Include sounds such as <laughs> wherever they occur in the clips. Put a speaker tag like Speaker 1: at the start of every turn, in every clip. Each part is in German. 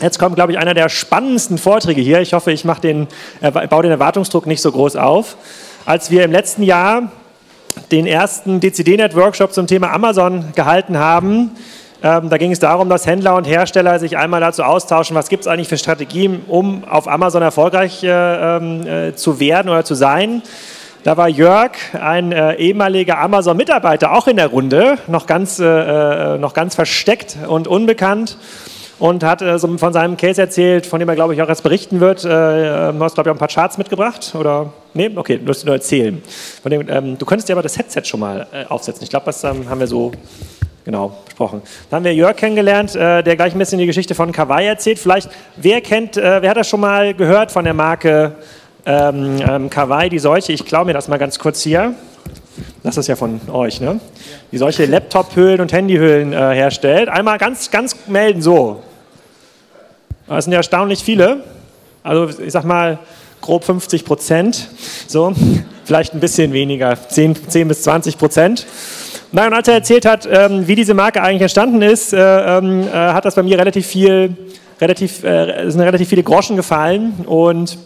Speaker 1: Jetzt kommt, glaube ich, einer der spannendsten Vorträge hier. Ich hoffe, ich den, äh, baue den Erwartungsdruck nicht so groß auf. Als wir im letzten Jahr den ersten DCD-Net-Workshop zum Thema Amazon gehalten haben, ähm, da ging es darum, dass Händler und Hersteller sich einmal dazu austauschen, was gibt es eigentlich für Strategien, um auf Amazon erfolgreich äh, ähm, äh, zu werden oder zu sein. Da war Jörg, ein äh, ehemaliger Amazon-Mitarbeiter, auch in der Runde, noch ganz, äh, äh noch ganz versteckt und unbekannt und hat äh, so von seinem Case erzählt, von dem er, glaube ich, auch jetzt berichten wird. Äh, du hast, glaube ich, auch ein paar Charts mitgebracht, oder? Nee? Okay, du wirst nur erzählen. Dem, ähm, du könntest dir aber das Headset schon mal äh, aufsetzen. Ich glaube, das ähm, haben wir so genau besprochen. Dann haben wir Jörg kennengelernt, äh, der gleich ein bisschen die Geschichte von Kawaii erzählt. Vielleicht, wer kennt, äh, wer hat das schon mal gehört von der Marke ähm, ähm, Kawaii, die solche, ich klaue mir das mal ganz kurz hier. Das ist ja von euch, ne? Die solche Laptop-Hüllen und Handyhüllen äh, herstellt. Einmal ganz, ganz melden so. Das sind ja erstaunlich viele. Also ich sag mal grob 50 Prozent. So, <laughs> vielleicht ein bisschen weniger, 10, 10 bis 20 Prozent. Nein, und als er erzählt hat, ähm, wie diese Marke eigentlich entstanden ist, äh, ähm, äh, hat das bei mir relativ viel, relativ, äh, sind relativ viele Groschen gefallen und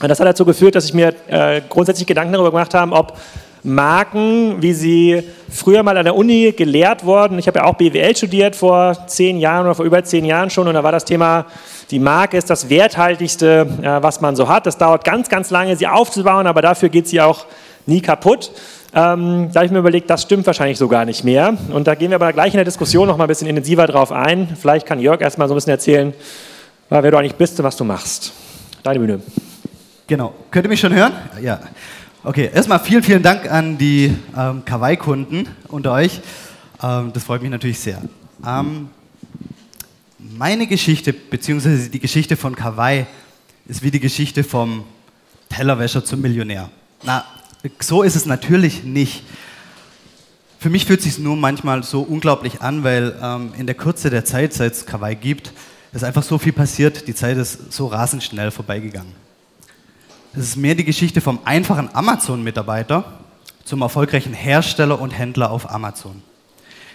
Speaker 1: das hat dazu geführt, dass ich mir äh, grundsätzlich Gedanken darüber gemacht habe, ob Marken, wie sie früher mal an der Uni gelehrt wurden. Ich habe ja auch BWL studiert vor zehn Jahren oder vor über zehn Jahren schon und da war das Thema, die Marke ist das Werthaltigste, äh, was man so hat. Das dauert ganz, ganz lange, sie aufzubauen, aber dafür geht sie auch nie kaputt. Ähm, da habe ich mir überlegt, das stimmt wahrscheinlich so gar nicht mehr. Und da gehen wir aber gleich in der Diskussion noch mal ein bisschen intensiver drauf ein. Vielleicht kann Jörg erst mal so ein bisschen erzählen, wer du eigentlich bist und was du machst. Deine Bühne.
Speaker 2: Genau. Könnt ihr mich schon hören? Ja. Okay, erstmal vielen, vielen Dank an die ähm, Kawaii-Kunden unter euch. Ähm, das freut mich natürlich sehr. Ähm, meine Geschichte, beziehungsweise die Geschichte von Kawaii, ist wie die Geschichte vom Tellerwäscher zum Millionär. Na, so ist es natürlich nicht. Für mich fühlt es sich nur manchmal so unglaublich an, weil ähm, in der Kürze der Zeit, seit es Kawaii gibt, ist einfach so viel passiert, die Zeit ist so rasend schnell vorbeigegangen. Es ist mehr die Geschichte vom einfachen Amazon-Mitarbeiter zum erfolgreichen Hersteller und Händler auf Amazon.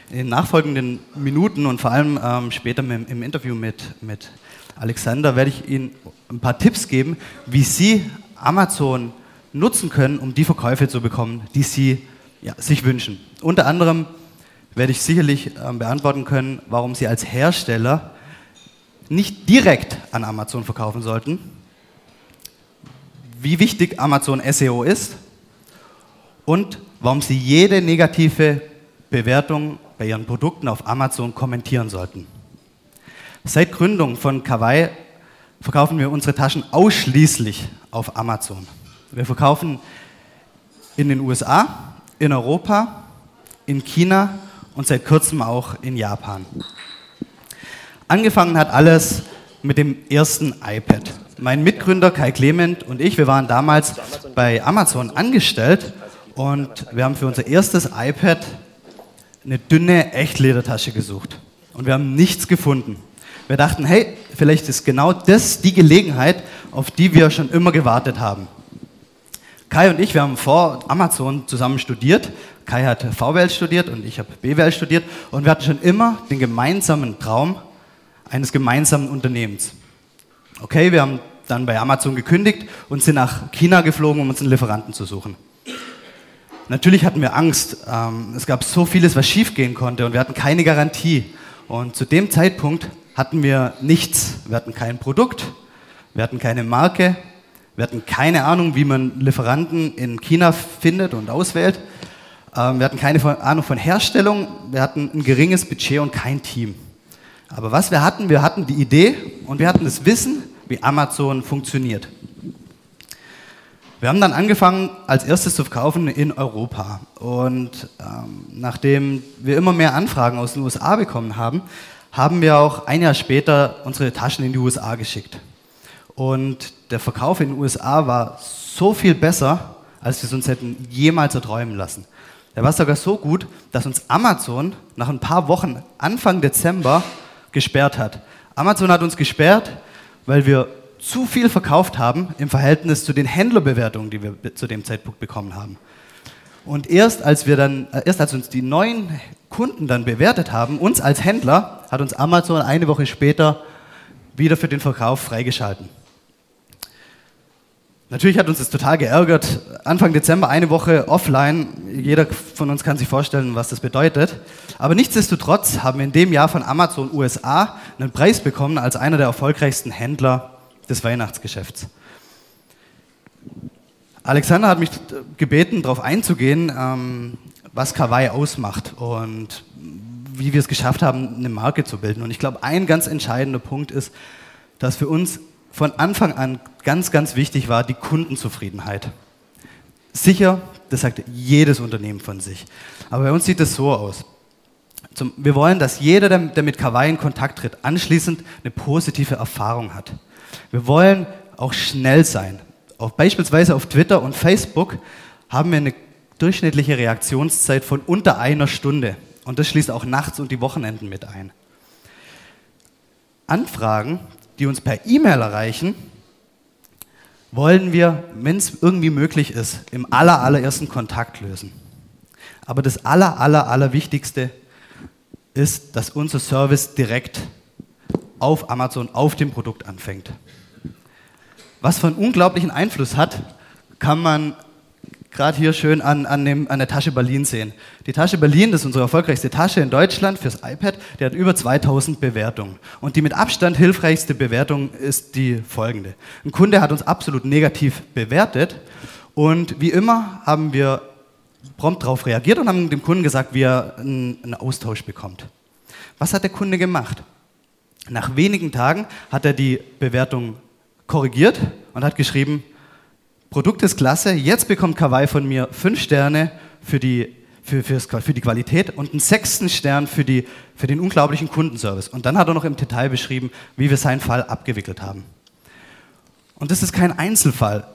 Speaker 2: In den nachfolgenden Minuten und vor allem ähm, später im, im Interview mit, mit Alexander werde ich Ihnen ein paar Tipps geben, wie Sie Amazon nutzen können, um die Verkäufe zu bekommen, die Sie ja, sich wünschen. Unter anderem werde ich sicherlich ähm, beantworten können, warum Sie als Hersteller nicht direkt an Amazon verkaufen sollten, wie wichtig Amazon SEO ist und warum Sie jede negative Bewertung bei Ihren Produkten auf Amazon kommentieren sollten. Seit Gründung von Kawaii verkaufen wir unsere Taschen ausschließlich auf Amazon. Wir verkaufen in den USA, in Europa, in China und seit kurzem auch in Japan. Angefangen hat alles mit dem ersten iPad. Mein Mitgründer Kai Clement und ich, wir waren damals bei Amazon angestellt und wir haben für unser erstes iPad eine dünne Echtledertasche gesucht. Und wir haben nichts gefunden. Wir dachten, hey, vielleicht ist genau das die Gelegenheit, auf die wir schon immer gewartet haben. Kai und ich, wir haben vor Amazon zusammen studiert. Kai hat VWL studiert und ich habe BWL studiert. Und wir hatten schon immer den gemeinsamen Traum eines gemeinsamen Unternehmens. Okay, wir haben dann bei Amazon gekündigt und sind nach China geflogen, um uns einen Lieferanten zu suchen. Natürlich hatten wir Angst. Ähm, es gab so vieles, was schiefgehen konnte und wir hatten keine Garantie. Und zu dem Zeitpunkt hatten wir nichts. Wir hatten kein Produkt, wir hatten keine Marke, wir hatten keine Ahnung, wie man Lieferanten in China findet und auswählt. Ähm, wir hatten keine Ahnung von Herstellung, wir hatten ein geringes Budget und kein Team. Aber was wir hatten, wir hatten die Idee und wir hatten das Wissen, wie Amazon funktioniert. Wir haben dann angefangen, als erstes zu verkaufen in Europa. Und ähm, nachdem wir immer mehr Anfragen aus den USA bekommen haben, haben wir auch ein Jahr später unsere Taschen in die USA geschickt. Und der Verkauf in den USA war so viel besser, als wir es uns hätten jemals erträumen lassen. Der war sogar so gut, dass uns Amazon nach ein paar Wochen, Anfang Dezember, gesperrt hat. Amazon hat uns gesperrt, weil wir zu viel verkauft haben im Verhältnis zu den Händlerbewertungen, die wir zu dem Zeitpunkt bekommen haben. Und erst als wir dann, äh, erst als uns die neuen Kunden dann bewertet haben, uns als Händler, hat uns Amazon eine Woche später wieder für den Verkauf freigeschalten. Natürlich hat uns das total geärgert. Anfang Dezember eine Woche offline. Jeder von uns kann sich vorstellen, was das bedeutet. Aber nichtsdestotrotz haben wir in dem Jahr von Amazon USA einen Preis bekommen als einer der erfolgreichsten Händler des Weihnachtsgeschäfts. Alexander hat mich gebeten, darauf einzugehen, ähm, was Kawaii ausmacht und wie wir es geschafft haben, eine Marke zu bilden. Und ich glaube, ein ganz entscheidender Punkt ist, dass für uns von Anfang an ganz, ganz wichtig war die Kundenzufriedenheit. Sicher, das sagt jedes Unternehmen von sich. Aber bei uns sieht es so aus. Zum, wir wollen, dass jeder, der, mit Kawaii in Kontakt tritt, anschließend eine positive Erfahrung hat. Wir wollen auch schnell sein. Auch beispielsweise auf Twitter und Facebook haben wir eine durchschnittliche Reaktionszeit von unter einer Stunde. Und das schließt auch nachts und die Wochenenden mit ein. Anfragen, die uns per E-Mail erreichen, wollen wir, wenn es irgendwie möglich ist, im aller, allerersten Kontakt lösen. Aber das aller, aller, aller Wichtigste ist, dass unser Service direkt auf Amazon, auf dem Produkt anfängt. Was für einen unglaublichen Einfluss hat, kann man gerade hier schön an, an, dem, an, der Tasche Berlin sehen. Die Tasche Berlin, das ist unsere erfolgreichste Tasche in Deutschland fürs iPad, die hat über 2000 Bewertungen. Und die mit Abstand hilfreichste Bewertung ist die folgende. Ein Kunde hat uns absolut negativ bewertet und wie immer haben wir prompt darauf reagiert und haben dem Kunden gesagt, wie er einen, Austausch bekommt. Was hat der Kunde gemacht? Nach wenigen Tagen hat er die Bewertung korrigiert und hat geschrieben, Produkt ist klasse, jetzt bekommt Kawaii von mir fünf Sterne für die, für, für die Qualität und einen sechsten Stern für, die, für den unglaublichen Kundenservice. Und dann hat er noch im Detail beschrieben, wie wir seinen Fall abgewickelt haben. Und das ist kein Einzelfall.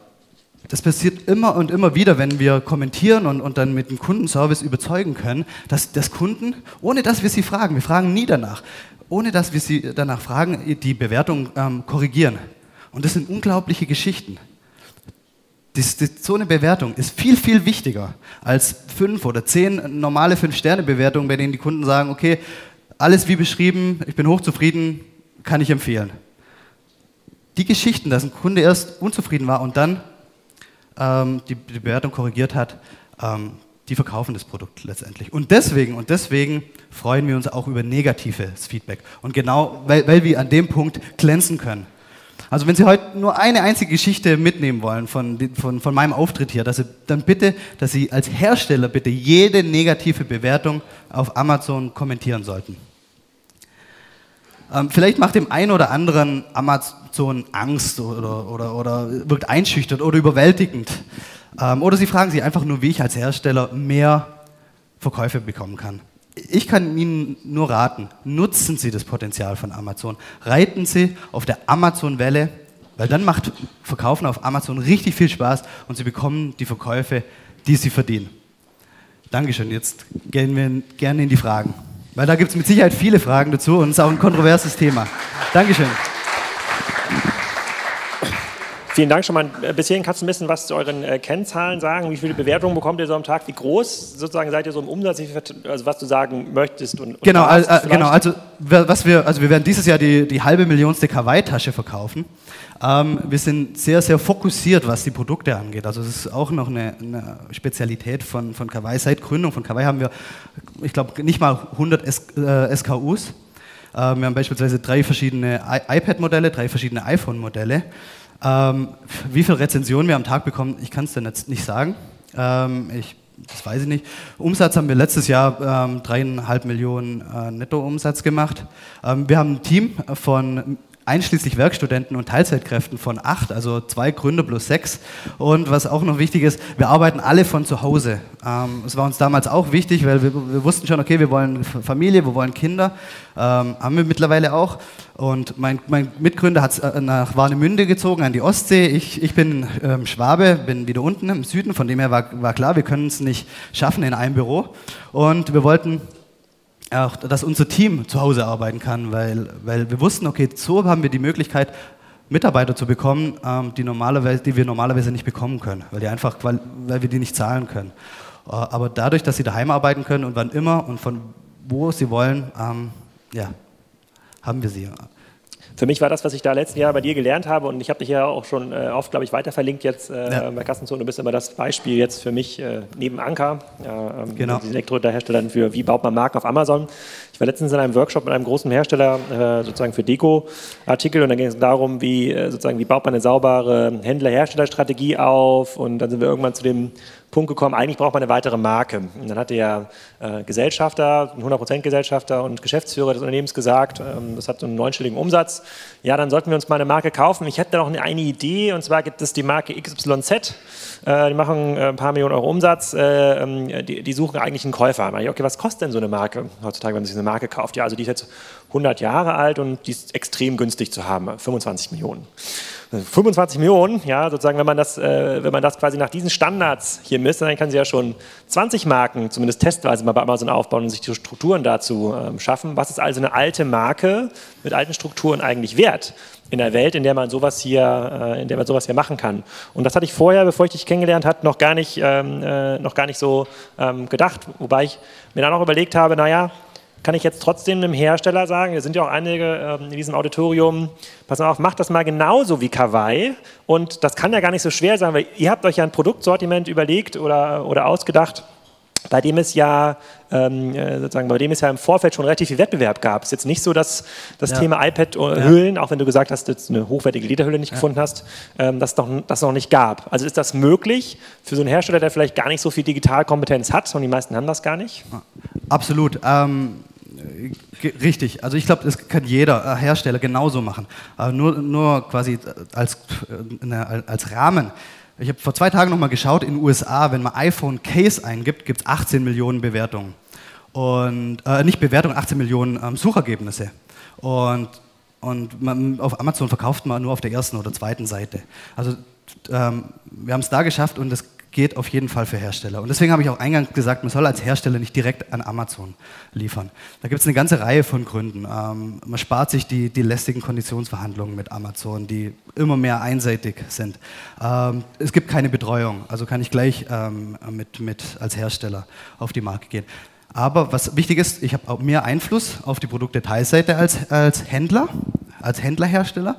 Speaker 2: Das passiert immer und immer wieder, wenn wir kommentieren und, und dann mit dem Kundenservice überzeugen können, dass, dass Kunden, ohne dass wir sie fragen, wir fragen nie danach, ohne dass wir sie danach fragen, die Bewertung ähm, korrigieren. Und das sind unglaubliche Geschichten. Das, das, so eine Bewertung ist viel, viel wichtiger als fünf oder zehn normale Fünf-Sterne-Bewertungen, bei denen die Kunden sagen, okay, alles wie beschrieben, ich bin hochzufrieden, kann ich empfehlen. Die Geschichten, dass ein Kunde erst unzufrieden war und dann ähm, die, Bewertung korrigiert hat, ähm, die verkaufen das Produkt letztendlich. Und deswegen, und deswegen freuen wir uns auch über negatives Feedback. Und genau, weil, weil wir an dem Punkt glänzen können. Also wenn Sie heute nur eine einzige Geschichte mitnehmen wollen von, von, von meinem Auftritt hier, dass Sie, dann bitte, dass Sie als Hersteller bitte jede negative Bewertung auf Amazon kommentieren sollten. Ähm, vielleicht macht dem einen oder anderen Amazon Angst oder, oder, oder wirkt einschüchtert oder überwältigend. Ähm, oder Sie fragen sich einfach nur, wie ich als Hersteller mehr Verkäufe bekommen kann ich kann Ihnen nur raten, nutzen Sie das Potenzial von Amazon. Reiten Sie auf der Amazon-Welle, weil dann macht Verkaufen auf Amazon richtig viel Spaß und Sie bekommen die Verkäufe, die Sie verdienen. Dankeschön. Jetzt gehen wir gerne in die Fragen. Weil da gibt es mit Sicherheit viele Fragen dazu und es ist auch ein kontroverses Thema. Dankeschön.
Speaker 1: Vielen Dank schon mal. Äh, bis hierhin kannst du ein bisschen was zu euren äh, Kennzahlen sagen. Wie viele Bewertungen bekommt ihr so am Tag? Wie groß sozusagen seid ihr so im Umsatz? Also was du sagen möchtest und, und
Speaker 2: genau, also, genau. Also was wir, also wir werden dieses Jahr die, die halbe Millionste Kawaii-Tasche verkaufen. Ähm, wir sind sehr, sehr fokussiert, was die Produkte angeht. Also es ist auch noch eine, eine Spezialität von, von Kawaii. Seit Gründung von Kawaii haben wir, ich glaube, nicht mal 100 S, äh, SKUs. Äh, wir haben beispielsweise drei verschiedene iPad-Modelle, drei verschiedene iPhone-Modelle. Ähm, wie viele Rezensionen wir am Tag bekommen, ich kann es dir jetzt nicht sagen. Ähm, ich, das weiß ich nicht. Umsatz haben wir letztes Jahr ähm, dreieinhalb Millionen äh, Nettoumsatz gemacht. Ähm, wir haben ein Team von einschließlich Werkstudenten und Teilzeitkräften von acht, also zwei Gründer plus sechs. Und was auch noch wichtig ist, wir arbeiten alle von zu Hause. Ähm, es war uns damals auch wichtig, weil wir, wir, wussten schon, okay, wir wollen Familie, wir wollen Kinder, ähm, haben wir mittlerweile auch. Und mein, mein Mitgründer hat äh, nach Warnemünde gezogen, an die Ostsee. Ich, ich bin ähm, Schwabe, bin wieder unten im Süden, von dem her war, war klar, wir können es nicht schaffen in einem Büro. Und wir wollten auch, dass unser Team zu Hause arbeiten kann, weil, weil wir wussten, okay, so haben wir die Möglichkeit, Mitarbeiter zu bekommen, ähm, die, normalerweise, die wir normalerweise nicht bekommen können, weil, die einfach, weil, weil wir die nicht zahlen können. Äh, aber dadurch, dass sie daheim arbeiten können und wann immer und von wo sie wollen, ähm, ja, haben wir sie.
Speaker 1: Für mich war das, was ich da letzten Jahr bei dir gelernt habe und ich habe dich ja auch schon äh, oft, glaube ich, weiter verlinkt jetzt äh, ja. bei Kassenzone. Du bist immer das Beispiel jetzt für mich äh, neben Anker, ähm, genau. die Elektrohersteller für wie baut man Marken auf Amazon. War letztens in einem Workshop mit einem großen Hersteller äh, sozusagen für Deko-Artikel und da ging es darum, wie äh, sozusagen wie baut man eine saubere Händler-Hersteller-Strategie auf und dann sind wir irgendwann zu dem Punkt gekommen, eigentlich braucht man eine weitere Marke. Und dann hat der äh, Gesellschafter, ein 100% Gesellschafter und Geschäftsführer des Unternehmens gesagt, ähm, das hat so einen neunstelligen Umsatz, ja, dann sollten wir uns mal eine Marke kaufen. Ich hätte da noch eine, eine Idee und zwar gibt es die Marke XYZ, äh, die machen äh, ein paar Millionen Euro Umsatz, äh, ähm, die, die, suchen eigentlich einen Käufer. Ich, okay, was kostet denn so eine Marke heutzutage, wenn man sich eine Marke kauft? Ja, also die ist jetzt 100 Jahre alt und die ist extrem günstig zu haben, 25 Millionen. 25 Millionen, ja, sozusagen, wenn man das, äh, wenn man das quasi nach diesen Standards hier misst, dann kann sie ja schon 20 Marken, zumindest testweise mal bei Amazon aufbauen und sich die Strukturen dazu ähm, schaffen. Was ist also eine alte Marke mit alten Strukturen eigentlich wert? in der Welt, in der man sowas hier, äh, in der man sowas hier machen kann. Und das hatte ich vorher, bevor ich dich kennengelernt habe, noch gar nicht, ähm, äh, noch gar nicht so ähm, gedacht. Wobei ich mir dann auch überlegt habe, naja, kann ich jetzt trotzdem einem Hersteller sagen, wir sind ja auch einige ähm, in diesem Auditorium, pass mal auf, macht das mal genauso wie Kawaii und das kann ja gar nicht so schwer sein, weil ihr habt euch ja ein Produktsortiment überlegt oder, oder ausgedacht, bei dem es ja ähm, äh, sozusagen, bei dem es ja im Vorfeld schon relativ viel Wettbewerb gab. Es ist jetzt nicht so, dass das ja. Thema iPad-Hüllen, ja. auch wenn du gesagt hast, dass du eine hochwertige Lederhülle nicht ja. gefunden hast, ähm, das noch, das noch nicht gab. Also ist das möglich für so einen Hersteller, der vielleicht gar nicht so viel Digitalkompetenz hat und die meisten haben das gar nicht?
Speaker 2: Absolut. Ähm Richtig, also ich glaube, das kann jeder äh, Hersteller genauso machen. Aber nur, nur quasi als, äh, als Rahmen. Ich habe vor zwei Tagen nochmal geschaut, in den USA, wenn man iPhone Case eingibt, gibt es 18 Millionen Bewertungen. Und, äh, nicht Bewertungen, 18 Millionen ähm, Suchergebnisse. Und, und man, auf Amazon verkauft man nur auf der ersten oder zweiten Seite. Also ähm, wir haben es da geschafft und das geht auf jeden Fall für Hersteller. Und deswegen habe ich auch eingangs gesagt, man soll als Hersteller nicht direkt an Amazon liefern. Da gibt es eine ganze Reihe von Gründen. Ähm, man spart sich die, die lästigen Konditionsverhandlungen mit Amazon, die immer mehr einseitig sind. Ähm, es gibt keine Betreuung, also kann ich gleich ähm, mit, mit als Hersteller auf die Marke gehen. Aber was wichtig ist, ich habe auch mehr Einfluss auf die Produktdetailseite als, als Händler, als Händlerhersteller.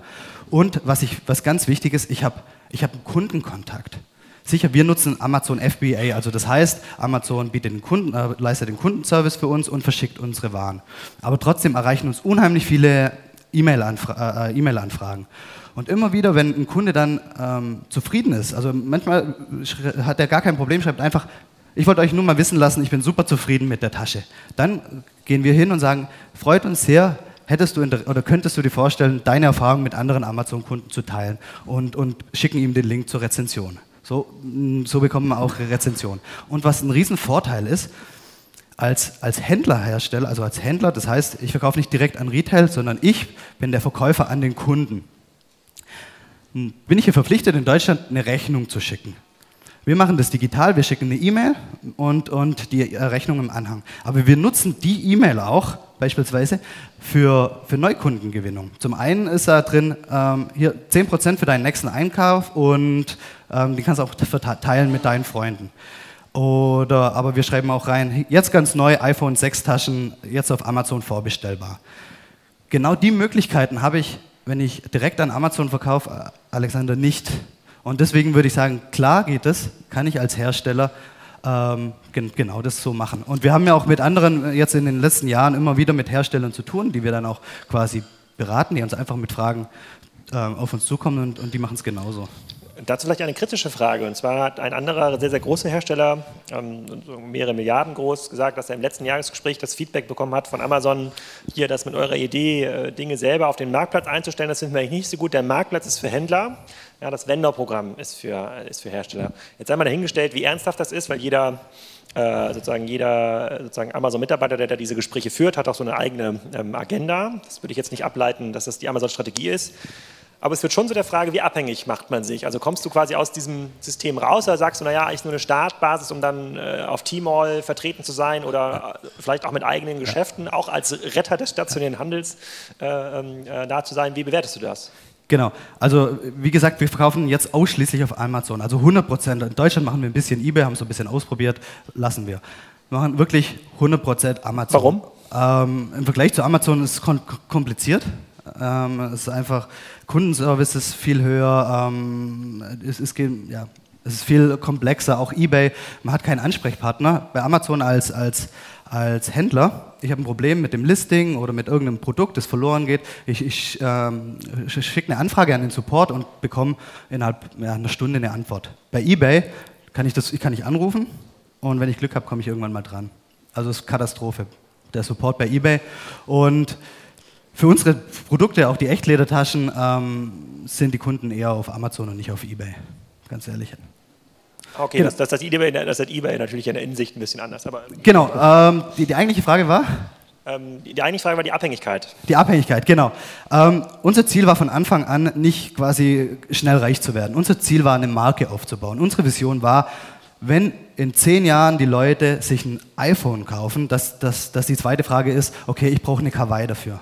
Speaker 2: Und was, ich, was ganz wichtig ist, ich habe ich hab einen Kundenkontakt. Sicher, wir nutzen Amazon FBA, also das heißt, Amazon bietet den Kunden, äh, leistet den Kundenservice für uns und verschickt unsere Waren. Aber trotzdem erreichen uns unheimlich viele E-Mail-Anfra äh, E-Mail-Anfragen. Und immer wieder, wenn ein Kunde dann ähm, zufrieden ist, also manchmal hat er gar kein Problem, schreibt einfach, ich wollte euch nur mal wissen lassen, ich bin super zufrieden mit der Tasche. Dann gehen wir hin und sagen, freut uns sehr, hättest du oder könntest du dir vorstellen, deine Erfahrungen mit anderen Amazon-Kunden zu teilen und, und schicken ihm den Link zur Rezension. So, mm, so bekommen wir auch Rezensionen. Und was ein Riesenvorteil ist, als, als Händlerhersteller, also als Händler, das heißt, ich verkaufe nicht direkt an Retail, sondern ich bin der Verkäufer an den Kunden. Hm, bin ich hier verpflichtet, in Deutschland eine Rechnung zu schicken. Wir machen das digital, wir schicken eine E-Mail und, und die Rechnung im Anhang. Aber wir nutzen die E-Mail auch beispielsweise für, für Neukundengewinnung. Zum einen ist da drin, ähm, hier 10% für deinen nächsten Einkauf und ähm, die kannst du auch verteilen mit deinen Freunden. Oder, aber wir schreiben auch rein, jetzt ganz neu, iPhone 6 Taschen, jetzt auf Amazon vorbestellbar. Genau die Möglichkeiten habe ich, wenn ich direkt an Amazon verkaufe, Alexander, nicht. Und deswegen würde ich sagen, klar geht es, kann ich als Hersteller ähm, gen genau das so machen. Und wir haben ja auch mit anderen äh, jetzt in den letzten Jahren immer wieder mit Herstellern zu tun, die wir dann auch quasi beraten, die uns einfach mit Fragen äh, auf uns zukommen und, und die machen es genauso.
Speaker 1: Dazu vielleicht eine kritische Frage. Und zwar hat ein anderer sehr, sehr großer Hersteller, ähm, mehrere Milliarden groß, gesagt, dass er im letzten Jahresgespräch das Feedback bekommen hat von Amazon, hier das mit eurer Idee, äh, Dinge selber auf den Marktplatz einzustellen, das finden wir eigentlich nicht so gut. Der Marktplatz ist für Händler, ja, das Vendor-Programm ist für, ist für Hersteller. Jetzt einmal dahingestellt, wie ernsthaft das ist, weil jeder äh, sozusagen jeder sozusagen Amazon-Mitarbeiter, der da diese Gespräche führt, hat auch so eine eigene ähm, Agenda. Das würde ich jetzt nicht ableiten, dass das die Amazon-Strategie ist. Aber es wird schon so der Frage, wie abhängig macht man sich? Also kommst du quasi aus diesem System raus oder sagst du, naja, eigentlich nur eine Startbasis, um dann äh, auf Tmall vertreten zu sein oder äh, vielleicht auch mit eigenen Geschäften, auch als Retter des stationären Handels äh, ähm, äh, da zu sein? Wie bewertest du das?
Speaker 2: Genau, also wie gesagt, wir verkaufen jetzt ausschließlich auf Amazon, also 100 Prozent. In Deutschland machen wir ein bisschen eBay, haben es so ein bisschen ausprobiert, lassen wir. Wir machen wirklich 100 Prozent Amazon.
Speaker 1: Warum?
Speaker 2: Ähm, Im Vergleich zu Amazon ist es kompliziert. Ähm, es ist einfach, Kundenservice ist viel höher, ähm, es, es, ja, es ist viel komplexer, auch eBay, man hat keinen Ansprechpartner. Bei Amazon als, als, als Händler, ich habe ein Problem mit dem Listing oder mit irgendeinem Produkt, das verloren geht, ich, ich, ähm, schicke eine Anfrage an den Support und bekomme innerhalb ja, einer Stunde eine Antwort. Bei eBay kann ich, das, ich kann nicht anrufen und wenn ich Glück habe, komme ich irgendwann mal dran. Also es ist Katastrophe, der Support bei eBay. Und für unsere Produkte, auch die Echtledertaschen, ähm, sind die Kunden eher auf Amazon und nicht auf eBay. Ganz ehrlich.
Speaker 1: Okay, genau. das, das, das, eBay, das hat eBay natürlich in der Insicht ein bisschen anders. Aber
Speaker 2: genau, ähm, die, die eigentliche Frage war?
Speaker 1: Ähm, die eigentliche Frage war die Abhängigkeit.
Speaker 2: Die Abhängigkeit, genau. Ähm, unser Ziel war von Anfang an nicht quasi schnell reich zu werden. Unser Ziel war, eine Marke aufzubauen. Unsere Vision war, wenn in zehn Jahren die Leute sich ein iPhone kaufen, dass, dass, dass die zweite Frage ist, okay, ich brauche eine Kawaii dafür.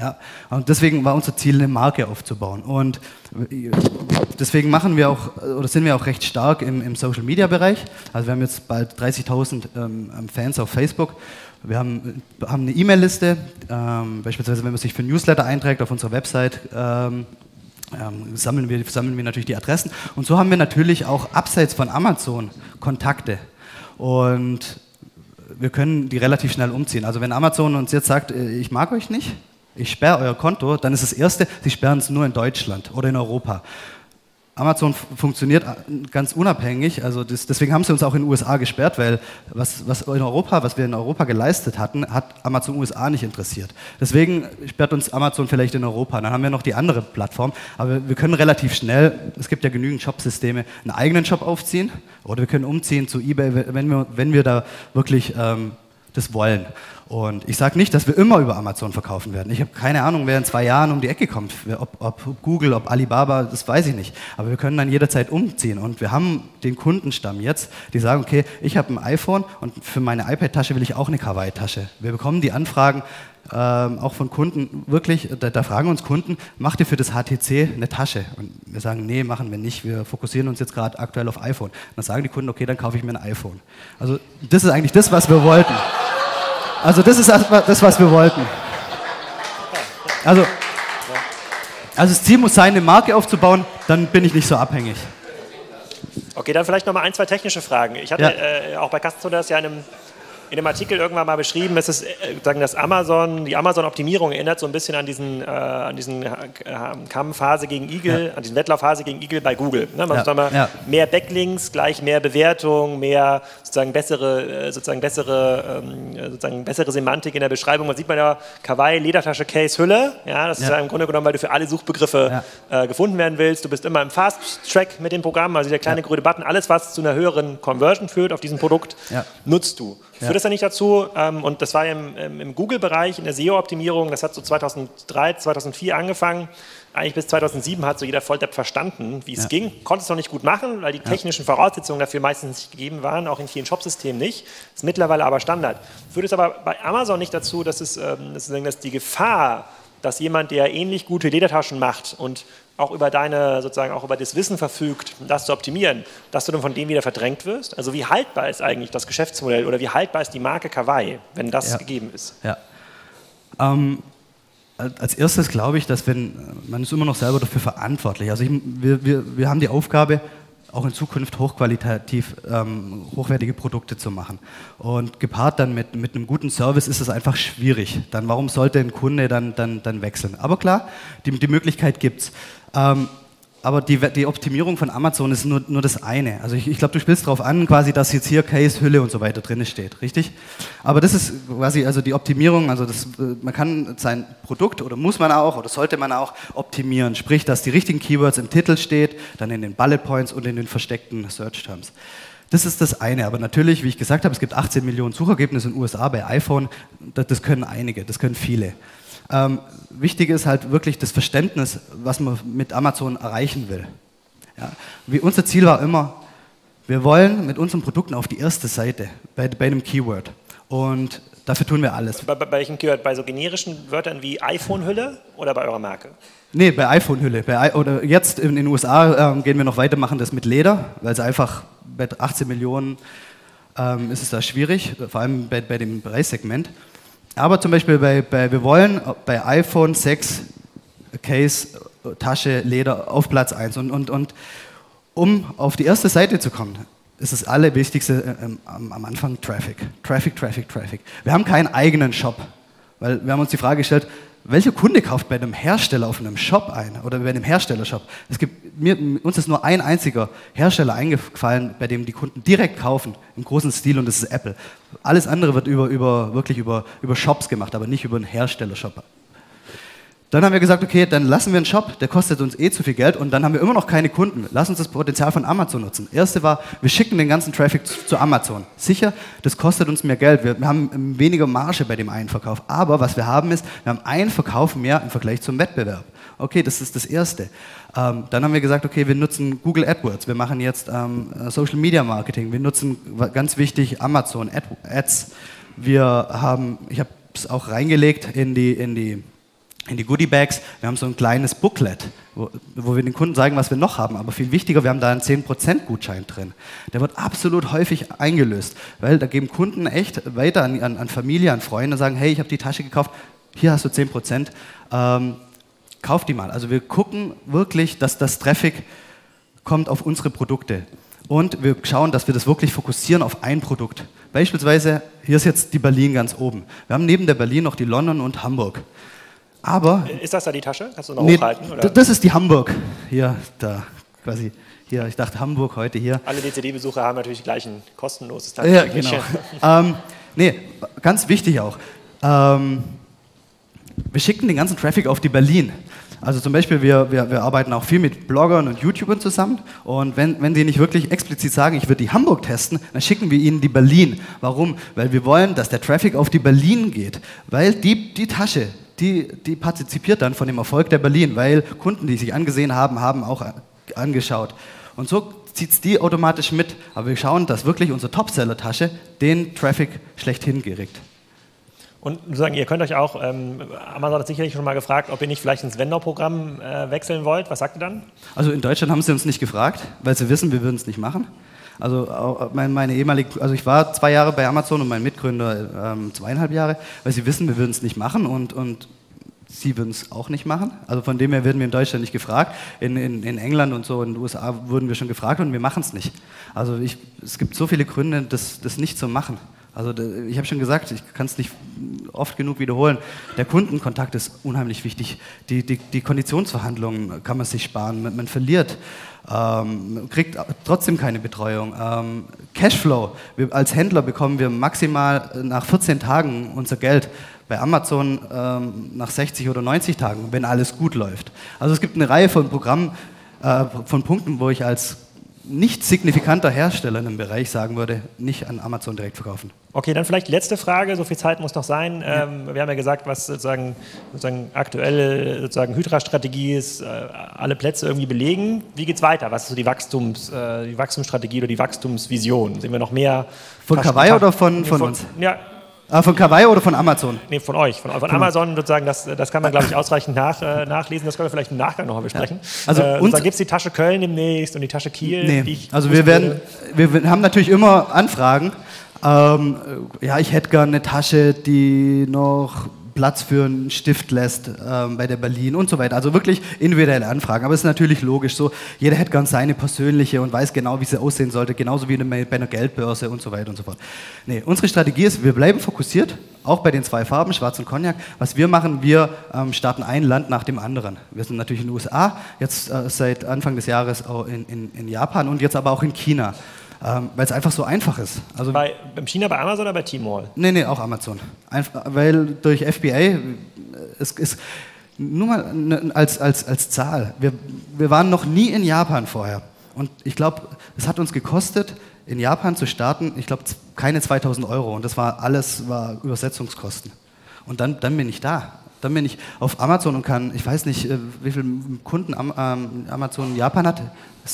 Speaker 2: Ja, und deswegen war unser Ziel, eine Marke aufzubauen. Und deswegen machen wir auch, oder sind wir auch recht stark im, im Social Media Bereich. Also wir haben jetzt bald 30.000 ähm, Fans auf Facebook. Wir haben, haben eine E-Mail-Liste, ähm, beispielsweise wenn man sich für Newsletter einträgt auf unserer Website, ähm, ähm, sammeln, wir, sammeln wir natürlich die Adressen. Und so haben wir natürlich auch abseits von Amazon Kontakte. Und wir können die relativ schnell umziehen. Also wenn Amazon uns jetzt sagt, äh, ich mag euch nicht, ich sperre euer Konto, dann ist das Erste, sie sperren es nur in Deutschland oder in Europa. Amazon funktioniert ganz unabhängig, also das, deswegen haben sie uns auch in den USA gesperrt, weil was, was, in Europa, was wir in Europa geleistet hatten, hat Amazon USA nicht interessiert. Deswegen sperrt uns Amazon vielleicht in Europa. Dann haben wir noch die andere Plattform, aber wir können relativ schnell, es gibt ja genügend Shopsysteme, einen eigenen Shop aufziehen oder wir können umziehen zu eBay, wenn wir, wenn wir da wirklich ähm, das wollen. Und ich sage nicht, dass wir immer über Amazon verkaufen werden. Ich habe keine Ahnung, wer in zwei Jahren um die Ecke kommt. Ob, ob, Google, ob Alibaba, das weiß ich nicht. Aber wir können dann jederzeit umziehen. Und wir haben den Kundenstamm jetzt, die sagen, okay, ich habe ein iPhone und für meine iPad-Tasche will ich auch eine Kawaii-Tasche. Wir bekommen die Anfragen ähm, auch von Kunden, wirklich, da, da, fragen uns Kunden, macht ihr für das HTC eine Tasche? Und wir sagen, nee, machen wir nicht. Wir fokussieren uns jetzt gerade aktuell auf iPhone. Und dann sagen die Kunden, okay, dann kaufe ich mir ein iPhone. Also das ist eigentlich das, was wir wollten. Also das ist das, was wir wollten. Also, also das Ziel muss sein, eine Marke aufzubauen, dann bin ich nicht so abhängig.
Speaker 1: Okay, dann vielleicht noch mal ein, zwei technische Fragen. Ich hatte ja. äh, auch bei Kastenzodas ja in einem in dem Artikel irgendwann mal beschrieben, es ist, äh, sagen das Amazon, die Amazon-Optimierung erinnert so ein bisschen an diesen, äh, an diesen äh, Kampfphase gegen Eagle, ja. an diesen Wettlaufphase gegen Eagle bei Google. Ne? Man ja. mal, ja. Mehr Backlinks, gleich mehr Bewertung, mehr sozusagen bessere, äh, sozusagen bessere, ähm, sozusagen bessere Semantik in der Beschreibung. Man sieht man ja Kawaii, Ledertasche, Case, Hülle. Ja, das ist ja im Grunde genommen, weil du für alle Suchbegriffe äh, gefunden werden willst. Du bist immer im Fast-Track mit dem Programm, also der kleine grüne Button, alles, was zu einer höheren Conversion führt auf diesem Produkt, nutzt du. Ja. Führt das ja nicht dazu, ähm, und das war im, im Google-Bereich, in der SEO-Optimierung, das hat so 2003, 2004 angefangen, eigentlich bis 2007 hat so jeder Volldepp verstanden, wie es ja. ging. Konnte es noch nicht gut machen, weil die technischen Voraussetzungen dafür meistens nicht gegeben waren, auch in vielen Shopsystemen nicht. Ist mittlerweile aber Standard. Führt es aber bei Amazon nicht dazu, dass, es, ähm, dass die Gefahr, dass jemand, der ähnlich gute Ledertaschen macht und auch über deine, sozusagen auch über das Wissen verfügt, das zu optimieren, dass du dann von dem wieder verdrängt wirst? Also wie haltbar ist eigentlich das Geschäftsmodell oder wie haltbar ist die Marke Kawaii, wenn das ja. gegeben ist?
Speaker 2: Ja. Ähm, als erstes glaube ich, dass wenn, man ist immer noch selber dafür verantwortlich. Also ich, wir, wir, wir haben die Aufgabe, auch in Zukunft hochqualitativ ähm, hochwertige Produkte zu machen. Und gepaart dann mit, mit einem guten Service ist es einfach schwierig. Dann warum sollte ein Kunde dann, dann, dann wechseln? Aber klar, die, die Möglichkeit gibt es. Ähm, aber die, die, Optimierung von Amazon ist nur, nur das eine. Also ich, ich glaube, du spielst darauf an, quasi, dass jetzt hier Case, Hülle und so weiter drin steht, richtig? Aber das ist quasi also die Optimierung, also das, man kann sein Produkt oder muss man auch oder sollte man auch optimieren, sprich, dass die richtigen Keywords im Titel steht, dann in den Bullet Points und in den versteckten Search Terms. Das ist das eine, aber natürlich, wie ich gesagt habe, es gibt 18 Millionen Suchergebnisse in den USA bei iPhone, das können einige, das können viele. Ähm, wichtig ist halt wirklich das Verständnis, was man mit Amazon erreichen will. Ja. Wie unser Ziel war immer, wir wollen mit unseren Produkten auf die erste Seite bei, bei einem Keyword. Und dafür tun wir alles.
Speaker 1: Bei, bei welchem Keyword? Bei so generischen Wörtern wie iPhone-Hülle oder bei eurer Marke?
Speaker 2: Nee, bei iPhone-Hülle. oder jetzt in den USA ähm, gehen wir noch weiter, machen das mit Leder, weil es einfach bei 18 Millionen ähm, ist es da schwierig, vor allem bei, bei dem Preissegment. Aber zum Beispiel bei, bei, wir wollen bei iPhone 6 Case, Tasche, Leder auf Platz 1. Und, und, und um auf die erste Seite zu kommen, ist das Allerwichtigste äh, am, am Anfang Traffic. Traffic, Traffic, Traffic. Wir haben keinen eigenen Shop, weil wir haben uns die Frage gestellt, welcher Kunde kauft bei einem Hersteller auf einem Shop ein oder bei einem Herstellershop? Es gibt, mir, uns ist nur ein einziger Hersteller eingefallen, bei dem die Kunden direkt kaufen, im großen Stil, und das ist Apple. Alles andere wird über, über, wirklich über, über Shops gemacht, aber nicht über einen Herstellershop. Dann haben wir gesagt, okay, dann lassen wir einen Shop, der kostet uns eh zu viel Geld und dann haben wir immer noch keine Kunden. Lass uns das Potenzial von Amazon nutzen. Erste war, wir schicken den ganzen Traffic zu, zu Amazon. Sicher, das kostet uns mehr Geld. Wir, wir, haben weniger Marge bei dem einen Verkauf. Aber was wir haben ist, wir haben einen Verkauf mehr im Vergleich zum Wettbewerb. Okay, das ist das Erste. Ähm, dann haben wir gesagt, okay, wir nutzen Google AdWords. Wir machen jetzt ähm, Social Media Marketing. Wir nutzen ganz wichtig Amazon Ads. Wir haben, ich habe es auch reingelegt in die, in die in die Goodie Bags. Wir haben so ein kleines Booklet, wo, wo, wir den Kunden sagen, was wir noch haben. Aber viel wichtiger, wir haben da einen 10% Gutschein drin. Der wird absolut häufig eingelöst, weil da geben Kunden echt weiter an, an, an Familie, an Freunde und sagen, hey, ich habe die Tasche gekauft, hier hast du 10%, ähm, kauf die mal. Also wir gucken wirklich, dass das Traffic kommt auf unsere Produkte. Und wir schauen, dass wir das wirklich fokussieren auf ein Produkt. Beispielsweise, hier ist jetzt die Berlin ganz oben. Wir haben neben der Berlin noch die London und Hamburg. Aber.
Speaker 1: Ist das da die Tasche? Kannst du noch nee, hochhalten?
Speaker 2: Oder? Das ist die Hamburg. Hier, da, quasi. Hier, ich dachte Hamburg heute hier.
Speaker 1: Alle DCD-Besucher haben natürlich gleich ein kostenloses
Speaker 2: Taschen. Ja, genau. ähm, nee, ganz wichtig auch. Ähm, wir schicken den ganzen Traffic auf die Berlin. Also zum Beispiel, wir, wir, wir arbeiten auch viel mit Bloggern und YouTubern zusammen. Und wenn, wenn sie nicht wirklich explizit sagen, ich würde die Hamburg testen, dann schicken wir ihnen die Berlin. Warum? Weil wir wollen, dass der Traffic auf die Berlin geht. Weil die, die Tasche, die, die partizipiert dann von dem Erfolg der Berlin, weil Kunden, die sich angesehen haben, haben auch angeschaut. Und so zieht es die automatisch mit. Aber wir schauen, dass wirklich unsere Topseller-Tasche den Traffic schlechthin geregt.
Speaker 1: Und sagen, ihr könnt euch auch, ähm, Amazon hat sicherlich schon mal gefragt, ob ihr nicht vielleicht ins Vendor-Programm äh, wechseln wollt. Was sagt ihr dann?
Speaker 2: Also in Deutschland haben sie uns nicht gefragt, weil sie wissen, wir würden es nicht machen. Also meine ehemalige, also ich war zwei Jahre bei Amazon und mein Mitgründer ähm, zweieinhalb Jahre, weil sie wissen, wir würden es nicht machen und, und sie würden es auch nicht machen. Also von dem her werden wir in Deutschland nicht gefragt. In, in, in England und so in den USA wurden wir schon gefragt und wir machen es nicht. Also ich, es gibt so viele Gründe, das, das nicht zu machen. Also ich habe schon gesagt, ich kann es nicht oft genug wiederholen. Der Kundenkontakt ist unheimlich wichtig. Die, die, die Konditionsverhandlungen kann man sich sparen. Man, man verliert, ähm, kriegt trotzdem keine Betreuung. Ähm, Cashflow. Wir, als Händler bekommen wir maximal nach 14 Tagen unser Geld. Bei Amazon ähm, nach 60 oder 90 Tagen, wenn alles gut läuft. Also es gibt eine Reihe von Programmen, äh, von Punkten, wo ich als nicht signifikanter Hersteller in einem Bereich sagen würde, nicht an Amazon direkt verkaufen.
Speaker 1: Okay, dann vielleicht die letzte Frage, so viel Zeit muss noch sein. Ja. Ähm, wir haben ja gesagt, was sozusagen, sozusagen aktuelle sozusagen Hydra-Strategie ist, äh, alle Plätze irgendwie belegen. Wie geht es weiter? Was ist so die, Wachstums, äh, die Wachstumsstrategie oder die Wachstumsvision? Sehen wir noch mehr?
Speaker 2: Von Kawaii oder von, von, von uns?
Speaker 1: Ja,
Speaker 2: Ah, von Kawaii oder von Amazon?
Speaker 1: Nee, von euch. Von, von Amazon sozusagen, das, das kann man, glaube ich, ausreichend nach, äh, nachlesen. Das können wir vielleicht im Nachgang nochmal besprechen. Ja. Also äh, uns gibt es die Tasche Köln demnächst und die Tasche Kiel.
Speaker 2: Nee. also wir werden, wir haben natürlich immer Anfragen. Ähm, ja, ich hätte gerne eine Tasche, die noch Platz für einen Stift lässt ähm, bei der Berlin und so weiter. Also wirklich individuelle Anfragen. Aber es ist natürlich logisch so, jeder hätte gern seine persönliche und weiß genau, wie sie aussehen sollte, genauso wie bei einer Geldbörse und so weiter und so fort. Nee, unsere Strategie ist, wir bleiben fokussiert, auch bei den zwei Farben, Schwarz und Cognac. Was wir machen, wir ähm, starten ein Land nach dem anderen. Wir sind natürlich in den USA, jetzt äh, seit Anfang des Jahres auch in, in, in Japan und jetzt aber auch in China ähm, weil es einfach so einfach ist.
Speaker 1: Also bei beim China bei Amazon oder bei Tmall?
Speaker 2: Nee, nee, auch Amazon. Einfach, weil durch FBA, es ist nur mal ne, als, als, als Zahl, wir, wir waren noch nie in Japan vorher. Und ich glaube, es hat uns gekostet, in Japan zu starten, ich glaube, keine 2000 Euro. Und das war alles war Übersetzungskosten. Und dann, dann bin ich da. Dann bin ich auf Amazon und kann, ich weiß nicht, äh, wie viele Kunden ähm, Amazon in Japan hat,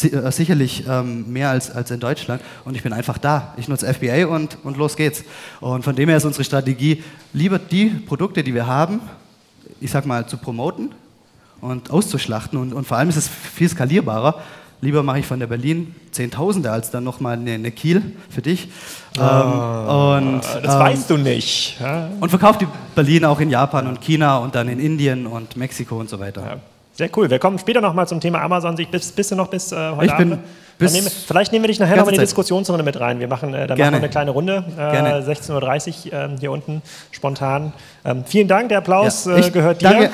Speaker 2: äh, sicherlich ähm, mehr als, in Deutschland. Und ich bin einfach da. Ich nutze FBA und, los geht's. Und von dem her ist unsere Strategie, lieber die Produkte, die wir haben, ich sag mal, zu promoten und auszuschlachten. Und vor allem ist es viel skalierbarer, Lieber mache ich von der Berlin Zehntausende als dann nochmal eine, eine Kiel für dich.
Speaker 1: Oh, ähm, und, das ähm, weißt du nicht.
Speaker 2: Ja. Und verkauft die Berlin auch in Japan und China und dann in Indien und Mexiko und so weiter. Ja.
Speaker 1: Sehr cool. Wir kommen später nochmal zum Thema Amazon. Bist, bist du noch bis äh, heute
Speaker 2: ich Abend? Bin bis
Speaker 1: nehmen, vielleicht nehmen wir dich nachher nochmal in die Diskussionsrunde mit rein. Wir machen, äh, dann machen wir eine kleine Runde. Äh, 16.30 Uhr äh, hier unten, spontan. Ähm, vielen Dank, der Applaus ja, äh, gehört dir. Danke.